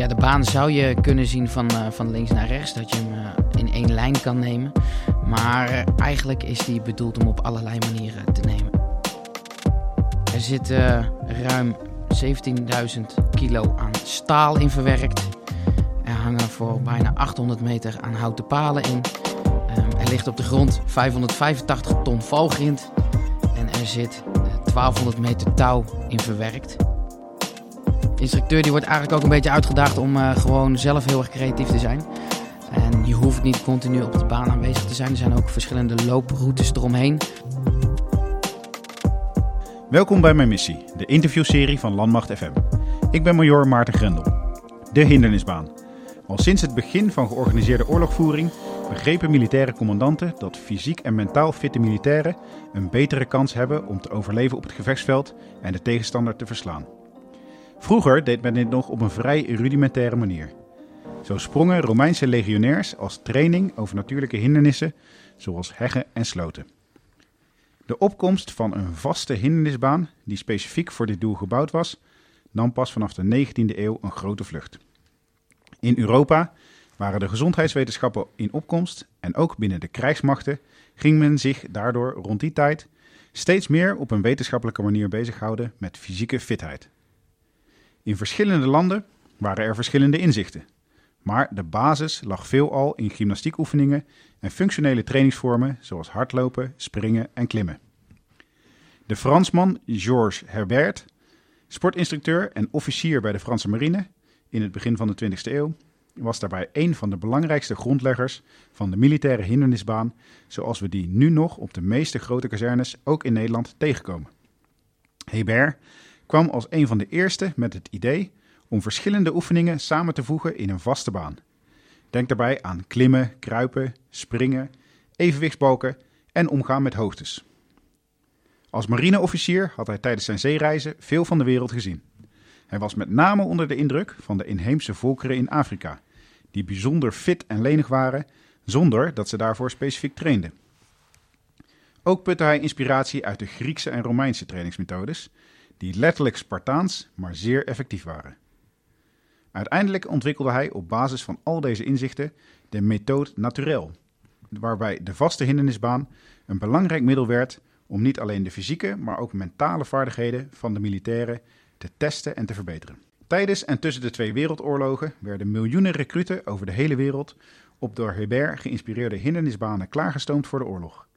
Ja, de baan zou je kunnen zien van, uh, van links naar rechts, dat je hem uh, in één lijn kan nemen. Maar eigenlijk is die bedoeld om op allerlei manieren te nemen. Er zit ruim 17.000 kilo aan staal in verwerkt. Er hangen voor bijna 800 meter aan houten palen in. Um, er ligt op de grond 585 ton valgrind. En er zit 1200 meter touw in verwerkt. Instructeur die wordt eigenlijk ook een beetje uitgedaagd om uh, gewoon zelf heel erg creatief te zijn. En je hoeft niet continu op de baan aanwezig te zijn. Er zijn ook verschillende looproutes eromheen. Welkom bij mijn missie, de interviewserie van Landmacht FM. Ik ben major Maarten Grendel. De hindernisbaan. Al sinds het begin van georganiseerde oorlogvoering begrepen militaire commandanten dat fysiek en mentaal fitte militairen een betere kans hebben om te overleven op het gevechtsveld en de tegenstander te verslaan. Vroeger deed men dit nog op een vrij rudimentaire manier. Zo sprongen Romeinse legionairs als training over natuurlijke hindernissen, zoals heggen en sloten. De opkomst van een vaste hindernisbaan, die specifiek voor dit doel gebouwd was, nam pas vanaf de 19e eeuw een grote vlucht. In Europa waren de gezondheidswetenschappen in opkomst en ook binnen de krijgsmachten ging men zich daardoor rond die tijd steeds meer op een wetenschappelijke manier bezighouden met fysieke fitheid. In verschillende landen waren er verschillende inzichten. Maar de basis lag veelal in gymnastiekoefeningen en functionele trainingsvormen zoals hardlopen, springen en klimmen. De Fransman Georges Herbert, sportinstructeur en officier bij de Franse marine in het begin van de 20e eeuw, was daarbij een van de belangrijkste grondleggers van de militaire hindernisbaan zoals we die nu nog op de meeste grote kazernes ook in Nederland tegenkomen. Hebert kwam als een van de eerste met het idee om verschillende oefeningen samen te voegen in een vaste baan. Denk daarbij aan klimmen, kruipen, springen, evenwichtsbalken en omgaan met hoogtes. Als marineofficier had hij tijdens zijn zeereizen veel van de wereld gezien. Hij was met name onder de indruk van de inheemse volkeren in Afrika, die bijzonder fit en lenig waren, zonder dat ze daarvoor specifiek trainden. Ook putte hij inspiratie uit de Griekse en Romeinse trainingsmethodes, die letterlijk Spartaans, maar zeer effectief waren. Uiteindelijk ontwikkelde hij op basis van al deze inzichten de methode naturel, waarbij de vaste hindernisbaan een belangrijk middel werd om niet alleen de fysieke, maar ook mentale vaardigheden van de militairen te testen en te verbeteren. Tijdens en tussen de twee wereldoorlogen werden miljoenen recruten over de hele wereld op door Hebert geïnspireerde hindernisbanen klaargestoomd voor de oorlog.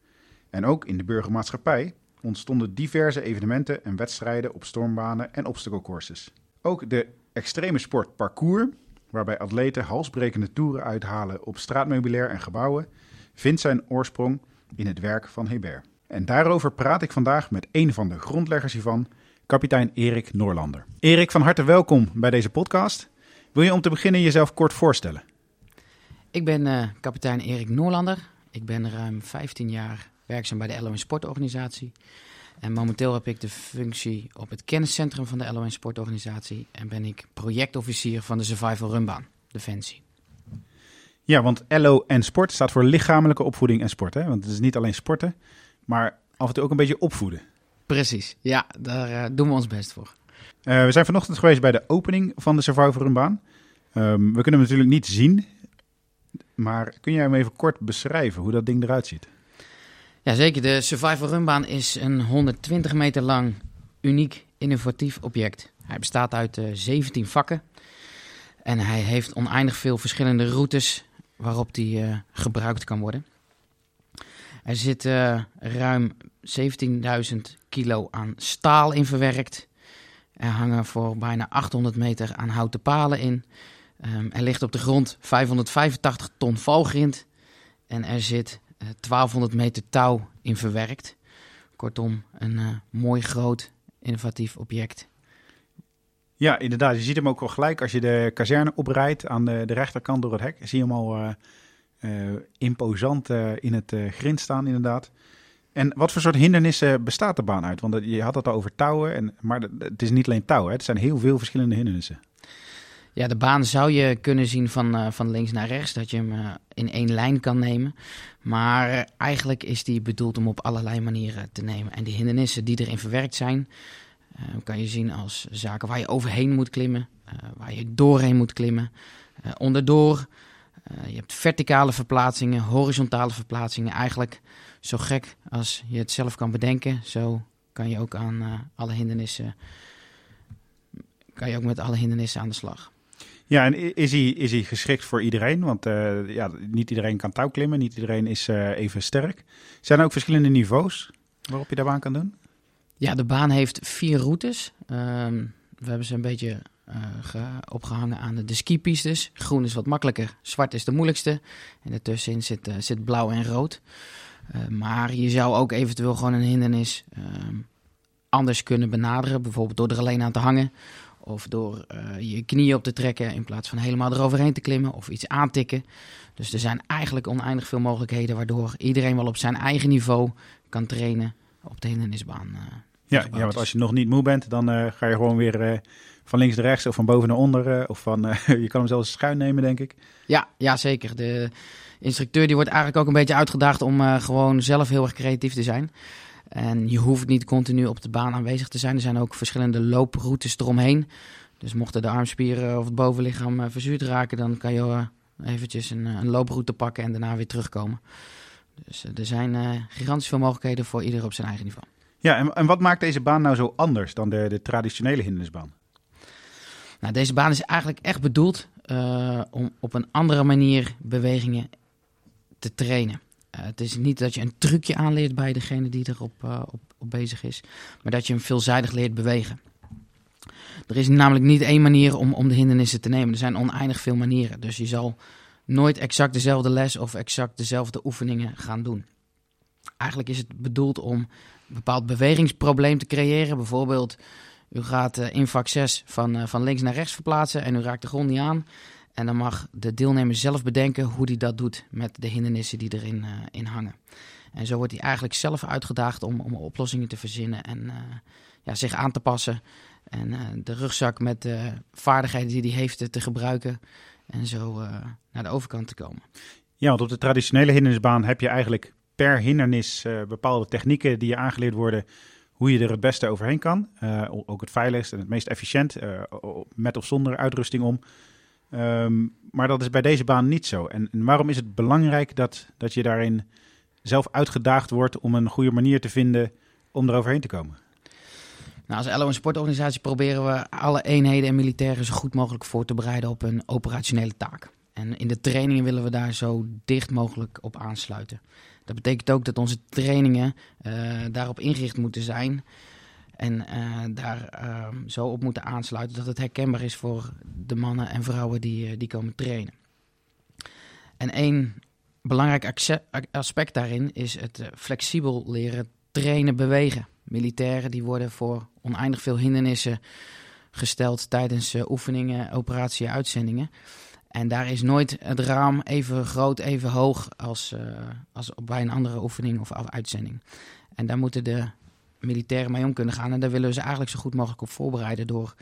En ook in de burgermaatschappij ontstonden diverse evenementen en wedstrijden op stormbanen en obstacle courses. Ook de extreme sport parkour, waarbij atleten halsbrekende toeren uithalen op straatmeubilair en gebouwen, vindt zijn oorsprong in het werk van Hebert. En daarover praat ik vandaag met een van de grondleggers hiervan, kapitein Erik Noorlander. Erik, van harte welkom bij deze podcast. Wil je om te beginnen jezelf kort voorstellen? Ik ben uh, kapitein Erik Noorlander. Ik ben ruim 15 jaar werkzaam bij de LON Sportorganisatie. En momenteel heb ik de functie op het kenniscentrum van de LON Sportorganisatie. En ben ik projectofficier van de Survival Runbaan, Defensie. Ja, want LO en sport staat voor lichamelijke opvoeding en sport. Hè? Want het is niet alleen sporten, maar af en toe ook een beetje opvoeden. Precies, ja, daar uh, doen we ons best voor. Uh, we zijn vanochtend geweest bij de opening van de Survival Runbaan. Um, we kunnen hem natuurlijk niet zien, maar kun jij hem even kort beschrijven hoe dat ding eruit ziet? Jazeker, de Survival Runbaan is een 120 meter lang, uniek, innovatief object. Hij bestaat uit uh, 17 vakken en hij heeft oneindig veel verschillende routes waarop die uh, gebruikt kan worden. Er zit uh, ruim 17.000 kilo aan staal in verwerkt. Er hangen voor bijna 800 meter aan houten palen in. Um, er ligt op de grond 585 ton valgrind. En er zit 1200 meter touw in verwerkt. Kortom, een uh, mooi groot innovatief object. Ja, inderdaad. Je ziet hem ook al gelijk als je de kazerne oprijdt aan de, de rechterkant door het hek. Zie je hem al uh, uh, imposant in het grind staan, inderdaad. En wat voor soort hindernissen bestaat de baan uit? Want je had het al over touwen, en, maar het is niet alleen touwen. Het zijn heel veel verschillende hindernissen. Ja, de baan zou je kunnen zien van, uh, van links naar rechts, dat je hem uh, in één lijn kan nemen. Maar eigenlijk is die bedoeld om op allerlei manieren te nemen. En die hindernissen die erin verwerkt zijn, kan je zien als zaken waar je overheen moet klimmen, waar je doorheen moet klimmen, onderdoor. je hebt verticale verplaatsingen, horizontale verplaatsingen. Eigenlijk zo gek als je het zelf kan bedenken, zo kan je ook aan alle hindernissen, kan je ook met alle hindernissen aan de slag. Ja, en is hij, is hij geschikt voor iedereen? Want uh, ja, niet iedereen kan touwklimmen, niet iedereen is uh, even sterk. Zijn er ook verschillende niveaus waarop je daar baan kan doen? Ja, de baan heeft vier routes. Um, we hebben ze een beetje uh, opgehangen aan de, de skipistes. Groen is wat makkelijker, zwart is de moeilijkste. En daartussenin zit, zit blauw en rood. maar je zou ook eventueel gewoon een hindernis ehm, anders kunnen benaderen. Bijvoorbeeld door er alleen aan te hangen. Of door uh, je knieën op te trekken in plaats van helemaal eroverheen te klimmen of iets aantikken. Dus er zijn eigenlijk oneindig veel mogelijkheden waardoor iedereen wel op zijn eigen niveau kan trainen op de hindernisbaan. Uh, ja, ja, want als je nog niet moe bent, dan uh, ga je gewoon weer van links naar rechts of van boven naar onder. of van, je kan hem zelfs schuin nemen, denk ik. Ja, ja, zeker. De instructeur die wordt eigenlijk ook een beetje uitgedaagd om gewoon zelf heel erg creatief te zijn. En je hoeft niet continu op de baan aanwezig te zijn. Er zijn ook verschillende looproutes eromheen. Dus mochten de armspieren of het bovenlichaam uh, verzuurd raken, dan kan je uh, eventjes een, een, looproute pakken en daarna weer terugkomen. Dus er zijn gigantisch veel mogelijkheden voor ieder op zijn eigen niveau. Ja, en, en wat maakt deze baan nou zo anders dan de, de traditionele hindernisbaan? Nou, deze baan is eigenlijk echt bedoeld om op een andere manier bewegingen te trainen. Uh, het is niet dat je een trucje aanleert bij degene die erop uh, op, op bezig is, maar dat je hem veelzijdig leert bewegen. Er is namelijk niet één manier om, om de hindernissen te nemen. Er zijn oneindig veel manieren. Dus je zal nooit exact dezelfde les of exact dezelfde oefeningen gaan doen. Eigenlijk is het bedoeld om een bepaald bewegingsprobleem te creëren. Bijvoorbeeld, u gaat uh, in vak 6 van, van links naar rechts verplaatsen en u raakt de grond niet aan. En dan mag de deelnemer zelf bedenken hoe hij dat doet met de hindernissen die erin uh, in hangen. En zo wordt hij eigenlijk zelf uitgedaagd om, om oplossingen te verzinnen en uh, ja, zich aan te passen. En uh, de rugzak met de vaardigheden die hij heeft te gebruiken. En zo naar de overkant te komen. Ja, want op de traditionele hindernisbaan heb je eigenlijk per hindernis bepaalde technieken die je aangeleerd worden hoe je er het beste overheen kan. ook het veiligst en het meest efficiënt, met of zonder uitrusting om. Um, maar dat is bij deze baan niet zo. En, waarom is het belangrijk dat, dat je daarin zelf uitgedaagd wordt om een goede manier te vinden om eroverheen te komen? Nou, als LO en sportorganisatie proberen we alle eenheden en militairen zo goed mogelijk voor te bereiden op een operationele taak. En in de trainingen willen we daar zo dicht mogelijk op aansluiten. Dat betekent ook dat onze trainingen uh, daarop ingericht moeten zijn en uh, daar uh, zo op moeten aansluiten dat het herkenbaar is voor de mannen en vrouwen die, uh, die komen trainen. En één belangrijk aspect daarin is het eh, flexibel leren trainen bewegen. Militairen die worden voor oneindig veel hindernissen gesteld tijdens oefeningen, operatie uitzendingen. En daar is nooit het raam even groot, even hoog als, als bij een andere oefening of uitzending. En daar moeten de militairen mee om kunnen gaan. En daar willen we ze eigenlijk zo goed mogelijk op voorbereiden door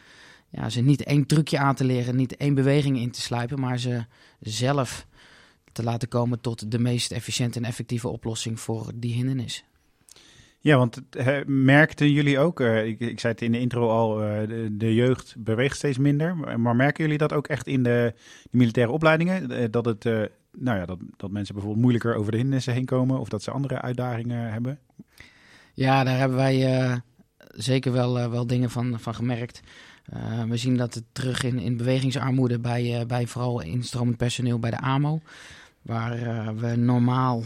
ja, ze niet één trucje aan te leren, niet één beweging in te sluipen, maar ze zelf te laten komen tot de meest efficiënte en effectieve oplossing voor die hindernis. Ja, want merkten jullie ook, uh, ik, ik, zei het in de intro al, uh, de, jeugd beweegt steeds minder. Maar merken jullie dat ook echt in de, militaire opleidingen? Eh, dat, het, nou ja, dat, dat mensen bijvoorbeeld moeilijker over de hindernissen heen komen of dat ze andere uitdagingen hebben? Ja, daar hebben wij uh, zeker wel, uh, wel dingen van, van gemerkt. Uh, we zien dat het terug in, in bewegingsarmoede bij, bij vooral instromend personeel bij de AMO. Waar we normaal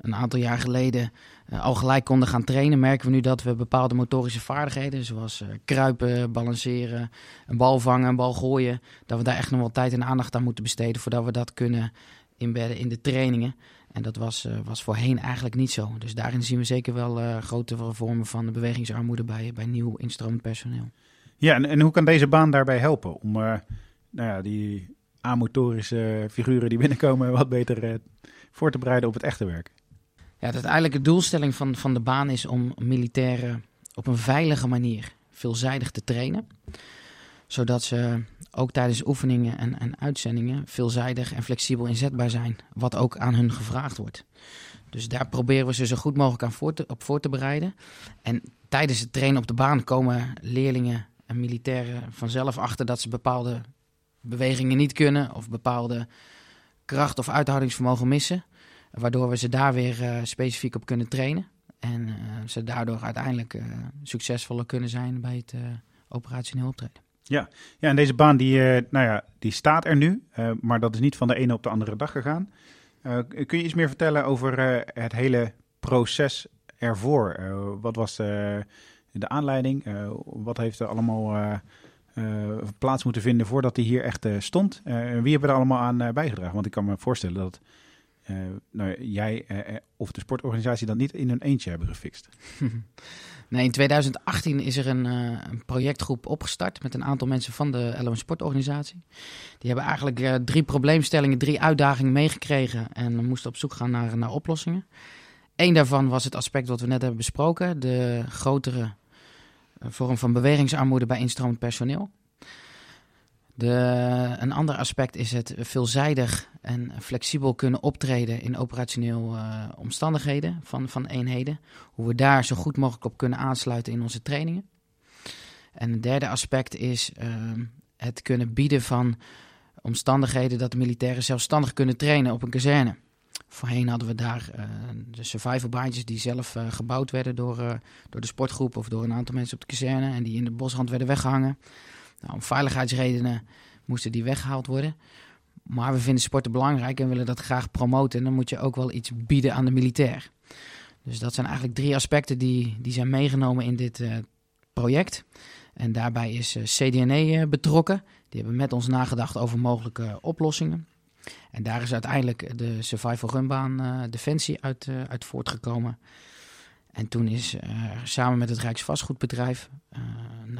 een aantal jaar geleden al gelijk konden gaan trainen, merken we nu dat we bepaalde motorische vaardigheden, zoals kruipen, balanceren, een bal vangen, een bal gooien, dat we daar echt nog wel tijd en aandacht aan moeten besteden voordat we dat kunnen inbedden in de trainingen. En dat was, uh, was voorheen eigenlijk niet zo. Dus daarin zien we zeker wel uh, grote vormen van de bewegingsarmoede bij, bij nieuw instromend personeel. Ja, en, en hoe kan deze baan daarbij helpen om uh, nou ja, die amotorische figuren die binnenkomen wat beter voor te bereiden op het echte werk? Ja, de uiteindelijke doelstelling van, van de baan is om militairen op een veilige manier veelzijdig te trainen. Zodat ze ook tijdens oefeningen en, en uitzendingen veelzijdig en flexibel inzetbaar zijn. Wat ook aan hun gevraagd wordt. Dus daar proberen we ze zo goed mogelijk aan voor te, op voor te bereiden. En tijdens het trainen op de baan komen leerlingen en militairen vanzelf achter dat ze bepaalde bewegingen niet kunnen of bepaalde kracht of uithoudingsvermogen missen. Waardoor we ze daar weer uh, specifiek op kunnen trainen. En uh, ze daardoor uiteindelijk uh, succesvoller kunnen zijn bij het operationeel optreden. Ja. ja, en deze baan die, nou ja, die staat er nu, maar dat is niet van de ene op de andere dag gegaan. kun je iets meer vertellen over het hele proces ervoor? wat was de, de aanleiding? wat heeft er allemaal plaats moeten vinden voordat hij hier echt stond? wie hebben er allemaal aan bijgedragen? Want ik kan me voorstellen dat nou, jij uh, of de sportorganisatie dat niet in hun eentje hebben gefixt? nee, in 2018 is er een, een, projectgroep opgestart met een aantal mensen van de LON Sportorganisatie. Die hebben eigenlijk drie probleemstellingen, drie uitdagingen meegekregen en moesten op zoek gaan naar, naar oplossingen. Eén daarvan was het aspect wat we net hebben besproken, de grotere vorm van bewegingsarmoede bij instromend personeel. De, een ander aspect is het veelzijdig en flexibel kunnen optreden in operationeel uh, omstandigheden van, van eenheden. Hoe we daar zo goed mogelijk op kunnen aansluiten in onze trainingen. En een derde aspect is uh, het kunnen bieden van omstandigheden dat de militairen zelfstandig kunnen trainen op een kazerne. Voorheen hadden we daar uh, de survivalbaantjes die zelf gebouwd werden door, door de sportgroep of door een aantal mensen op de kazerne en die in de bosrand werden weggehangen. Nou, om veiligheidsredenen moesten die weggehaald worden. Maar we vinden sporten belangrijk en willen dat graag promoten. En dan moet je ook wel iets bieden aan de militair. Dus dat zijn eigenlijk drie aspecten die, die zijn meegenomen in dit uh, project. En daarbij is uh, eh, CDNE uh, betrokken. Die hebben met ons nagedacht over mogelijke oplossingen. En daar is uiteindelijk de Survival Runbaan Defensie uit, uit voortgekomen. En toen is samen met het Rijksvastgoedbedrijf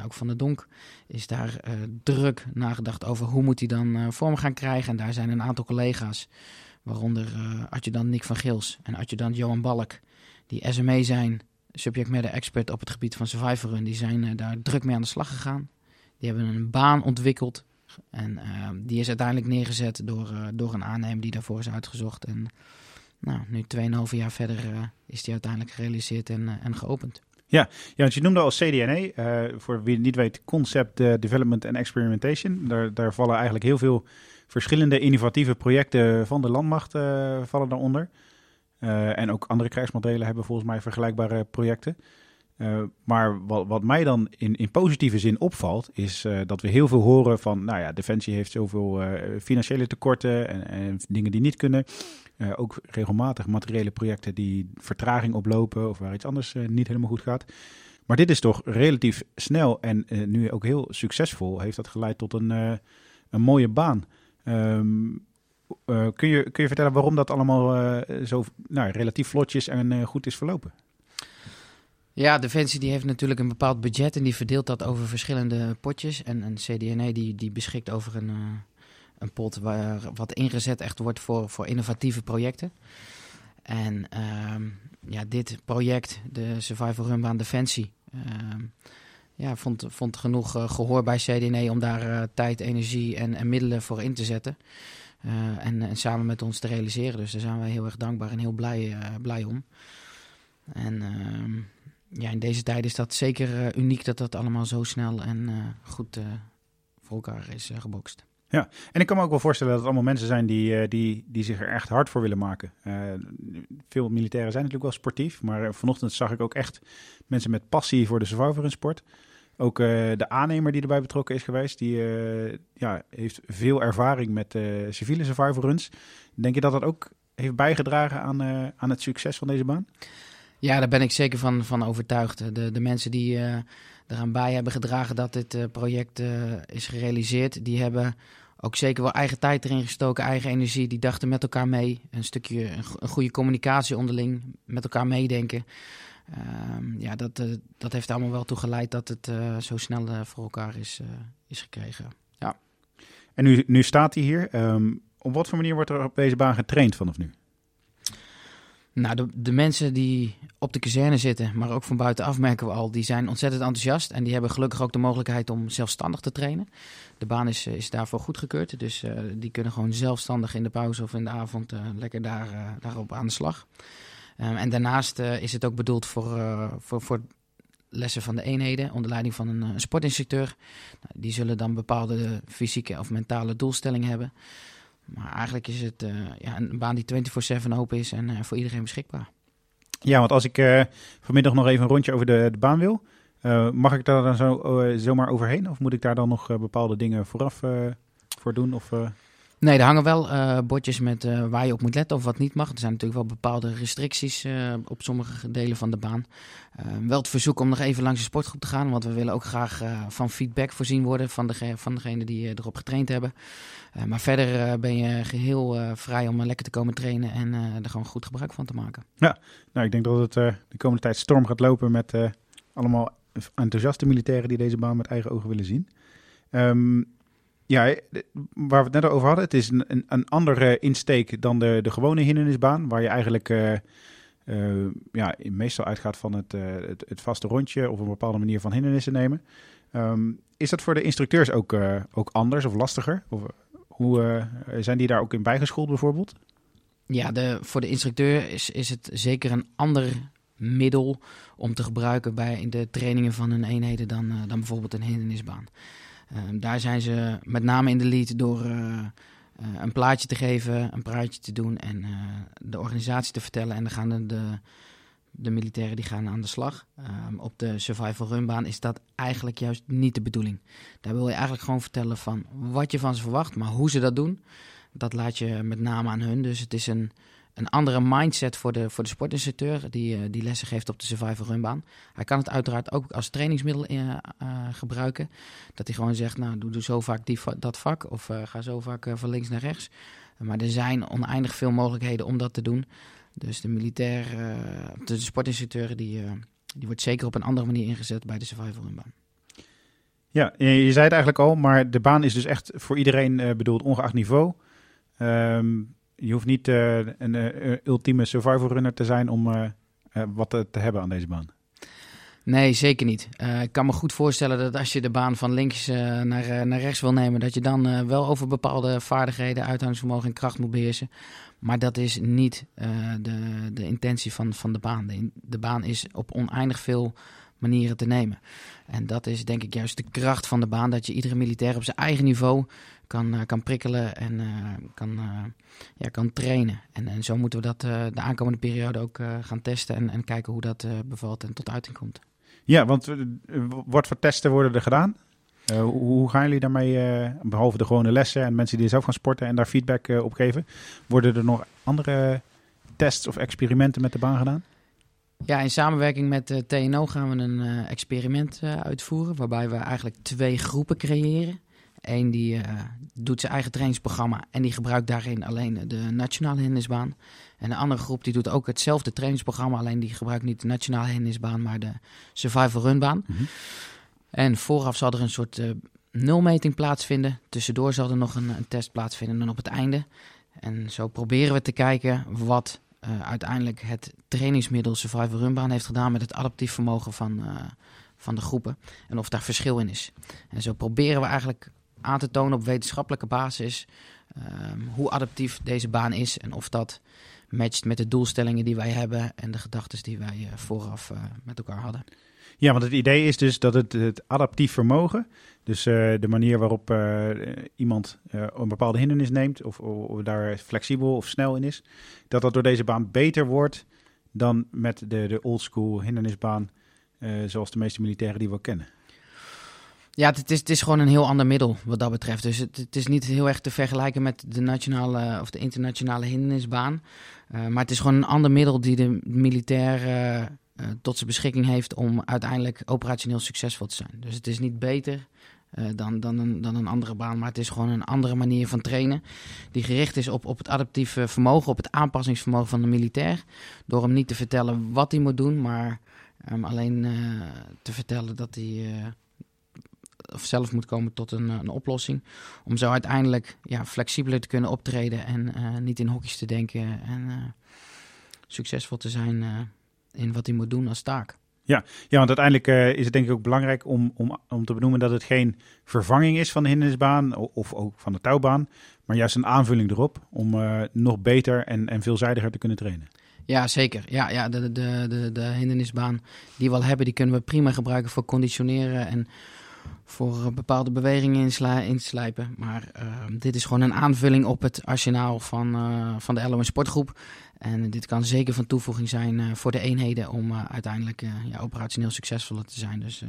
ook van de Donk, is daar uh, druk nagedacht over hoe moet hij dan vorm gaan krijgen. En daar zijn een aantal collega's, waaronder adjudant Nick van Gils en adjudant Johan Balk, die SME zijn, subject matter expert op het gebied van survivor run, die zijn daar druk mee aan de slag gegaan. Die hebben een baan ontwikkeld en die is uiteindelijk neergezet door, door een aannemer die daarvoor is uitgezocht. En nou, nu 2,5 jaar verder is die uiteindelijk gerealiseerd en, en geopend. Ja, ja, want je noemde al CDNE, uh, voor wie het niet weet, Concept Development and Experimentation. Daar, daar vallen eigenlijk heel veel verschillende innovatieve projecten van de landmacht vallen daaronder. en ook andere krijgsmodellen hebben volgens mij vergelijkbare projecten. maar wat, wat mij dan in, in positieve zin opvalt, is dat we heel veel horen van, nou ja, Defensie heeft zoveel financiële tekorten en, en dingen die niet kunnen. Uh, ook regelmatig materiële projecten die vertraging oplopen of waar iets anders uh, niet helemaal goed gaat. Maar dit is toch relatief snel en uh, nu ook heel succesvol. Heeft dat geleid tot een, een mooie baan. Um, kun, je, kun je vertellen waarom dat allemaal zo nou, relatief vlotjes en goed is verlopen? Ja, Defensie die heeft natuurlijk een bepaald budget en die verdeelt dat over verschillende potjes. En, een CDNE die, die beschikt over een een pot waar wat ingezet echt wordt voor, voor innovatieve projecten. En ehm, ja, dit project, de Survival Runbaan Defensie, uh, ja, vond, vond genoeg uh, gehoor bij CDNE om daar uh, tijd, energie en, en, middelen voor in te zetten. Eh, en, en, samen met ons te realiseren. Dus daar zijn wij heel erg dankbaar en heel blij, blij om. En ehm, ja, in deze tijd is dat zeker uniek dat dat allemaal zo snel en goed voor elkaar is gebokst. Ja, en ik kan me ook wel voorstellen dat het allemaal mensen zijn die, uh, die, die zich er echt hard voor willen maken. Uh, veel militairen zijn natuurlijk wel sportief, maar vanochtend zag ik ook echt mensen met passie voor de survivor in sport. Ook de aannemer die erbij betrokken is geweest, die ja, heeft veel ervaring met civiele survivor runs. Denk je dat dat ook heeft bijgedragen aan, aan het succes van deze baan? Ja, daar ben ik zeker van, van overtuigd. De, de mensen die eraan bij hebben gedragen dat dit project is gerealiseerd, die hebben ook zeker wel eigen tijd erin gestoken, eigen energie. Die dachten met elkaar mee. Een stukje, een, goede communicatie onderling, met elkaar meedenken. Uh, ja, dat, uh, dat heeft allemaal wel toe geleid dat het zo snel voor elkaar is, is gekregen. Ja. En nu, nu staat hij hier. Um, op wat voor manier wordt er op deze baan getraind vanaf nu? Nou, de, de mensen die op de kazerne zitten, maar ook van buitenaf merken we al, die zijn ontzettend enthousiast. En die hebben gelukkig ook de mogelijkheid om zelfstandig te trainen. De baan is, is daarvoor goedgekeurd. Dus uh, die kunnen gewoon zelfstandig in de pauze of in de avond uh, lekker daar, uh, daarop aan de slag. Um, en daarnaast is het ook bedoeld voor, voor, voor lessen van de eenheden onder leiding van een, een sportinstructeur. Nou, die zullen dan bepaalde fysieke of mentale doelstellingen hebben. Maar eigenlijk is het uh, ja, een baan die 24-7 open is en uh, voor iedereen beschikbaar. Ja, want als ik uh, vanmiddag nog even een rondje over de, de baan wil, mag ik daar dan zo, zomaar overheen? Of moet ik daar dan nog bepaalde dingen vooraf voor doen? Of, Nee, er hangen wel uh, bordjes met uh, waar je op moet letten of wat niet mag. Er zijn natuurlijk wel bepaalde restricties uh, op sommige delen van de baan. wel het verzoek om nog even langs de sportgroep te gaan, want we willen ook graag van feedback voorzien worden van, de, van degene die erop getraind hebben. maar verder ben je geheel vrij om lekker te komen trainen en er gewoon goed gebruik van te maken. Ja, nou ik denk dat het de komende tijd storm gaat lopen met allemaal enthousiaste militairen die deze baan met eigen ogen willen zien. Um, ja, waar we het net over hadden, het is een, een, andere insteek dan de, de gewone hindernisbaan, waar je eigenlijk uh, uh, ja, meestal uitgaat van het, het, vaste rondje of een bepaalde manier van hindernissen nemen. Um, is dat voor de instructeurs ook, ook anders of lastiger? Of, hoe, zijn die daar ook in bijgeschoold bijvoorbeeld? Ja, de, voor de instructeur is, is het zeker een ander middel om te gebruiken bij de trainingen van hun eenheden dan, dan bijvoorbeeld een hindernisbaan. Ehm, daar zijn ze met name in de lead door uh, een plaatje te geven, een praatje te doen en uh, de organisatie te vertellen. En dan gaan de, de, militairen die gaan aan de slag. Um, op de survival runbaan is dat eigenlijk juist niet de bedoeling. Daar wil je eigenlijk gewoon vertellen van wat je van ze verwacht, maar hoe ze dat doen, dat laat je met name aan hun. Dus het is een, een andere mindset voor de, voor de sportinstructeur die, uh, die lessen geeft op de survival runbaan. Hij kan het uiteraard ook als trainingsmiddel uh, uh, gebruiken. Dat hij gewoon zegt, nou doe, zo vaak die, dat vak of ga zo vaak van links naar rechts. maar er zijn oneindig veel mogelijkheden om dat te doen. Dus de militair, de sportinstructeur, die, die wordt zeker op een andere manier ingezet bij de survival runbaan. Ja, je zei het eigenlijk al, maar de baan is dus echt voor iedereen bedoeld, ongeacht niveau. Um, je hoeft niet uh, een uh, ultieme survival runner te zijn om wat te, te, hebben aan deze baan. Nee, zeker niet. ik kan me goed voorstellen dat als je de baan van links naar, naar rechts wil nemen, dat je dan wel over bepaalde vaardigheden, uithoudingsvermogen en kracht moet beheersen. Maar dat is niet de, de intentie van, van de baan. De, de baan is op oneindig veel manieren te nemen. En dat is denk ik juist de kracht van de baan, dat je iedere militair op zijn eigen niveau kan, uh, kan prikkelen en uh, kan, uh, ja, kan trainen. En, en zo moeten we dat de aankomende periode ook gaan testen en, en kijken hoe dat bevalt en tot uiting komt. Ja, want wat voor testen worden er gedaan? Hoe, gaan jullie daarmee, behalve de gewone lessen en mensen die zelf gaan sporten en daar feedback op geven, worden er nog andere tests of experimenten met de baan gedaan? Ja, in samenwerking met de TNO gaan we een uh, experiment uh, uitvoeren. Waarbij we eigenlijk twee groepen creëren. Eén die doet zijn eigen trainingsprogramma en die gebruikt daarin alleen de nationale hindernisbaan. En de andere groep die doet ook hetzelfde trainingsprogramma, alleen die gebruikt niet de nationale hindernisbaan, maar de survival runbaan. Mm -hmm. En vooraf zal er een soort nulmeting plaatsvinden. Tussendoor zal er nog een, een test plaatsvinden en op het einde. En zo proberen we te kijken wat uh, uiteindelijk het trainingsmiddel Survival Runbaan heeft gedaan met het adaptief vermogen van, uh, van de groepen. En of daar verschil in is. En zo proberen we eigenlijk aan te tonen op wetenschappelijke basis um, hoe adaptief deze baan is. En of dat matcht met de doelstellingen die wij hebben en de gedachten die wij uh, vooraf met elkaar hadden. Ja, want het idee is dus dat het, het adaptief vermogen, dus uh, de manier waarop uh, iemand uh, een bepaalde hindernis neemt, of, of, daar flexibel of snel in is, dat dat door deze baan beter wordt dan met de, de oldschool hindernisbaan, zoals de meeste militairen die we kennen. Ja, het is, het is gewoon een heel ander middel wat dat betreft. Dus het, het is niet heel erg te vergelijken met de nationale of de internationale hindernisbaan. maar het is gewoon een ander middel die de militair uh, tot zijn beschikking heeft om uiteindelijk operationeel succesvol te zijn. Dus het is niet beter uh, dan, dan, een, dan een andere baan, maar het is gewoon een andere manier van trainen. Die gericht is op, op het adaptieve vermogen, op het aanpassingsvermogen van de militair. Door hem niet te vertellen wat hij moet doen, maar um, alleen uh, te vertellen dat hij of zelf moet komen tot een, een, oplossing. Om zo uiteindelijk ja, flexibeler te kunnen optreden en niet in hokjes te denken. En succesvol te zijn in wat hij moet doen als taak. Ja, ja want uiteindelijk is het denk ik ook belangrijk om, om, om te benoemen dat het geen vervanging is van de hindernisbaan of ook van de touwbaan, maar juist een aanvulling erop om nog beter en, en veelzijdiger te kunnen trainen. Ja, zeker. Ja, ja de, de, de, de hindernisbaan die we al hebben, die kunnen we prima gebruiken voor conditioneren en voor bepaalde bewegingen insla inslijpen. Maar uh, dit is gewoon een aanvulling op het arsenaal van, uh, van de LOM Sportgroep. En dit kan zeker van toevoeging zijn uh, voor de eenheden om uiteindelijk ja, operationeel succesvoller te zijn. Dus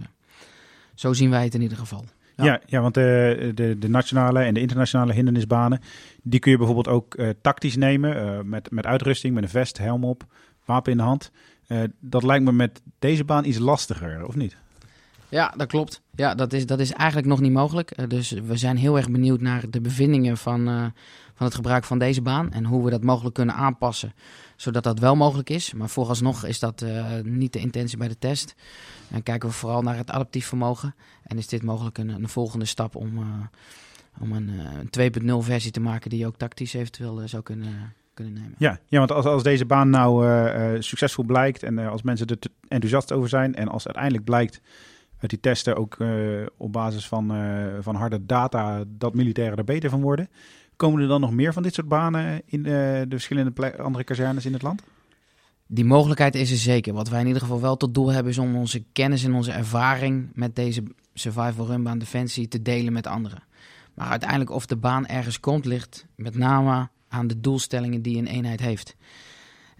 zo zien wij het in ieder geval. Ja, ja, want de, de, de, nationale en de internationale hindernisbanen, die kun je bijvoorbeeld ook tactisch nemen. Met, met uitrusting, met een vest, helm op, wapen in de hand. Dat lijkt me met deze baan iets lastiger, of niet? Ja, dat klopt. Ja, dat is, dat is eigenlijk nog niet mogelijk. dus we zijn heel erg benieuwd naar de bevindingen van, van het gebruik van deze baan. En hoe we dat mogelijk kunnen aanpassen, zodat dat wel mogelijk is. Maar vooralsnog is dat niet de intentie bij de test. En kijken we vooral naar het adaptief vermogen. En is dit mogelijk een, een volgende stap om, om een, een 2.0 versie te maken die je ook tactisch eventueel zou kunnen. Ja, ja want als, als deze baan nou succesvol blijkt en als mensen er enthousiast over zijn en als uiteindelijk blijkt die testen ook op basis van, van harde data dat militairen er beter van worden, komen er dan nog meer van dit soort banen in de verschillende andere kazernes in het land? Die mogelijkheid is er zeker. Wat wij in ieder geval wel tot doel hebben, is om onze kennis en onze ervaring met deze survival runbaan defensie te delen met anderen. Maar uiteindelijk of de baan ergens komt, ligt met name aan de doelstellingen die een eenheid heeft.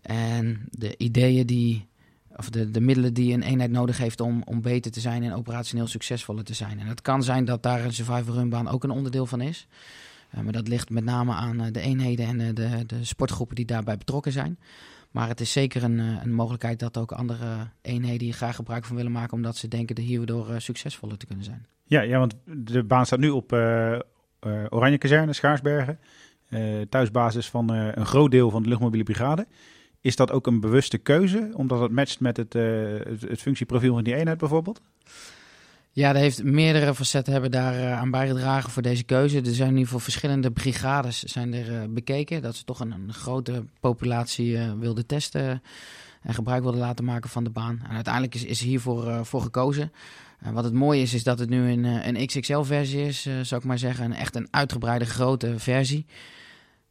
En de ideeën die, of de, de middelen die een eenheid nodig heeft om, om beter te zijn en operationeel succesvoller te zijn. En het kan zijn dat daar een survival runbaan ook een onderdeel van is. Uh, maar dat ligt met name aan uh, de eenheden en uh, de, de sportgroepen die daarbij betrokken zijn. Maar het is zeker een, eh, een mogelijkheid dat ook andere eenheden hier graag gebruik van willen maken, omdat ze denken dat hierdoor succesvoller te kunnen zijn. Ja, ja, want de baan staat nu op Oranje Kazerne, Schaarsbergen. thuisbasis van een groot deel van de luchtmobiele brigade. Is dat ook een bewuste keuze, omdat het matcht met het, het functieprofiel van die eenheid bijvoorbeeld? Ja, er heeft meerdere facetten hebben daar uh, aan bijgedragen voor deze keuze. Er zijn nu voor verschillende brigades zijn er uh, bekeken. Dat ze toch een, een grote populatie wilden testen en gebruik wilden laten maken van de baan. En uiteindelijk is, is hiervoor voor gekozen. wat het mooie is, is dat het nu een, een XXL-versie is, zou ik maar zeggen. Een echt een uitgebreide grote versie.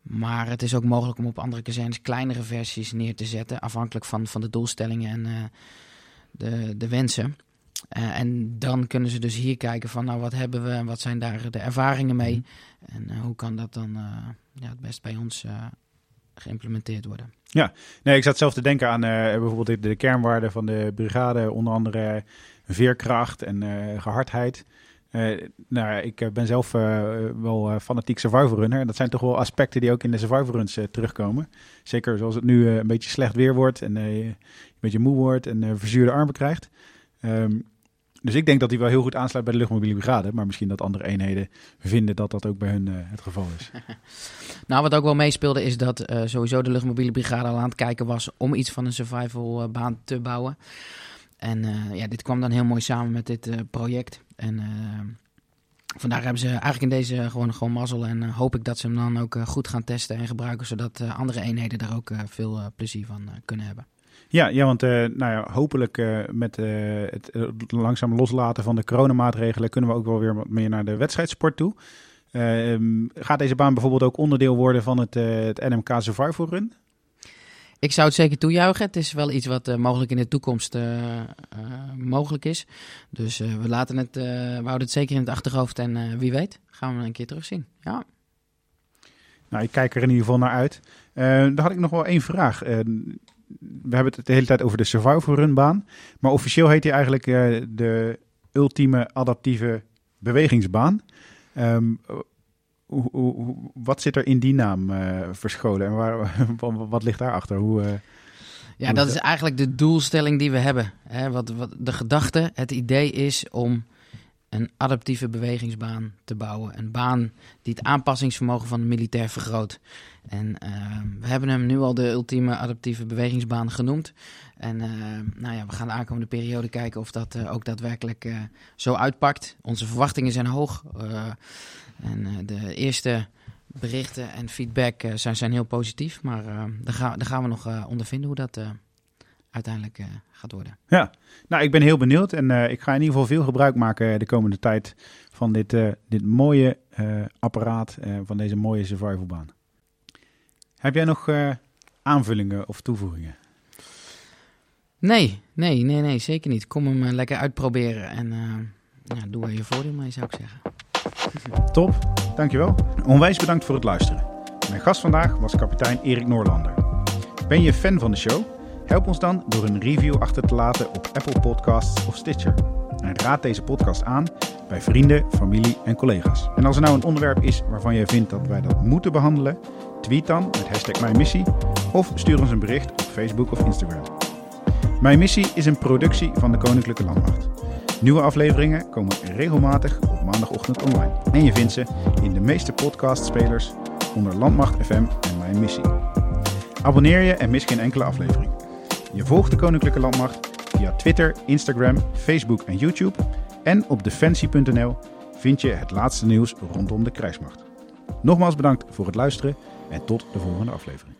Maar het is ook mogelijk om op andere kazernes kleinere versies neer te zetten. Afhankelijk van, van de doelstellingen en de, de wensen. Uh, en dan kunnen ze dus hier kijken van nou wat hebben we en wat zijn daar de ervaringen mee. Mhm. En uh, hoe kan dat dan ja, het best bij ons geïmplementeerd worden. Ja, nee, ik zat zelf te denken aan bijvoorbeeld de, de, kernwaarden van de brigade, onder andere veerkracht en gehardheid. Nou, ik ben zelf wel fanatiek survival runner. En dat zijn toch wel aspecten die ook in de survival runs terugkomen. Zeker zoals het nu een beetje slecht weer wordt en een beetje moe wordt en verzuurde armen krijgt. Um, dus ik denk dat hij wel heel goed aansluit bij de luchtmobiele brigade. Maar misschien dat andere eenheden vinden dat dat ook bij hun het geval is. nou, wat ook wel meespeelde is dat sowieso de luchtmobiele brigade al aan het kijken was om iets van een survival baan te bouwen. En ja, dit kwam dan heel mooi samen met dit project. En vandaar hebben ze eigenlijk in deze gewoon, gewoon mazzel. En hoop ik dat ze hem dan ook goed gaan testen en gebruiken. Zodat andere eenheden daar ook veel plezier van kunnen hebben. Ja, ja want nou ja, hopelijk met het langzaam loslaten van de coronamaatregelen kunnen we ook wel weer wat meer naar de wedstrijdsport toe. Ehm, gaat deze baan bijvoorbeeld ook onderdeel worden van het, het NMK Survival Run? Ik zou het zeker toejuichen. Het is wel iets wat mogelijk in de toekomst mogelijk is. Dus we, laten het, we houden het zeker in het achterhoofd en wie weet gaan we een keer terugzien. Ja. Nou, ik kijk er in ieder geval naar uit. dan had ik nog wel één vraag we hebben het de hele tijd over de survival runbaan. Maar officieel heet hij eigenlijk de ultieme adaptieve bewegingsbaan. Um, hoe, hoe, wat zit er in die naam uh, verscholen en waar, wat ligt daarachter? Hoe, uh, ja, dat is eigenlijk de doelstelling die we hebben. Hè? Wat, wat, de gedachte, het idee is om een adaptieve bewegingsbaan te bouwen. Een baan die het aanpassingsvermogen van de militair vergroot. En uh, we hebben hem nu al de ultieme adaptieve bewegingsbaan genoemd. En uh, nou ja, we gaan de aankomende periode kijken of dat uh, ook daadwerkelijk zo uitpakt. Onze verwachtingen zijn hoog. en de eerste berichten en feedback eh, zijn, zijn heel positief. Maar uh, daar, gaan, daar gaan we nog ondervinden hoe dat uiteindelijk gaat worden. Ja, nou ik ben heel benieuwd en ik ga in ieder geval veel gebruik maken de komende tijd van dit, dit mooie apparaat, van deze mooie survivalbaan. Heb jij nog aanvullingen of toevoegingen? Nee, nee, nee, nee, zeker niet. Kom hem lekker uitproberen en ja, doe er je voordeel mee, zou ik zeggen. Top, dankjewel. Onwijs bedankt voor het luisteren. Mijn gast vandaag was kapitein Erik Noorlander. Ben je fan van de show? Help ons dan door een review achter te laten op Apple Podcasts of Stitcher. En raad deze podcast aan bij vrienden, familie en collega's. En als er nou een onderwerp is waarvan jij vindt dat wij dat moeten behandelen, tweet dan met hashtag Mijn Missie of stuur ons een bericht op Facebook of Instagram. Mijn Missie is een productie van de Koninklijke Landmacht. Nieuwe afleveringen komen regelmatig op maandagochtend online. En je vindt ze in de meeste podcastspelers onder Landmacht FM en Mijn Missie. Abonneer je en mis geen enkele aflevering. Je volgt de Koninklijke Landmacht via Twitter, Instagram, Facebook en YouTube. En op defensie.nl vind je het laatste nieuws rondom de krijgsmacht. Nogmaals bedankt voor het luisteren en tot de volgende aflevering.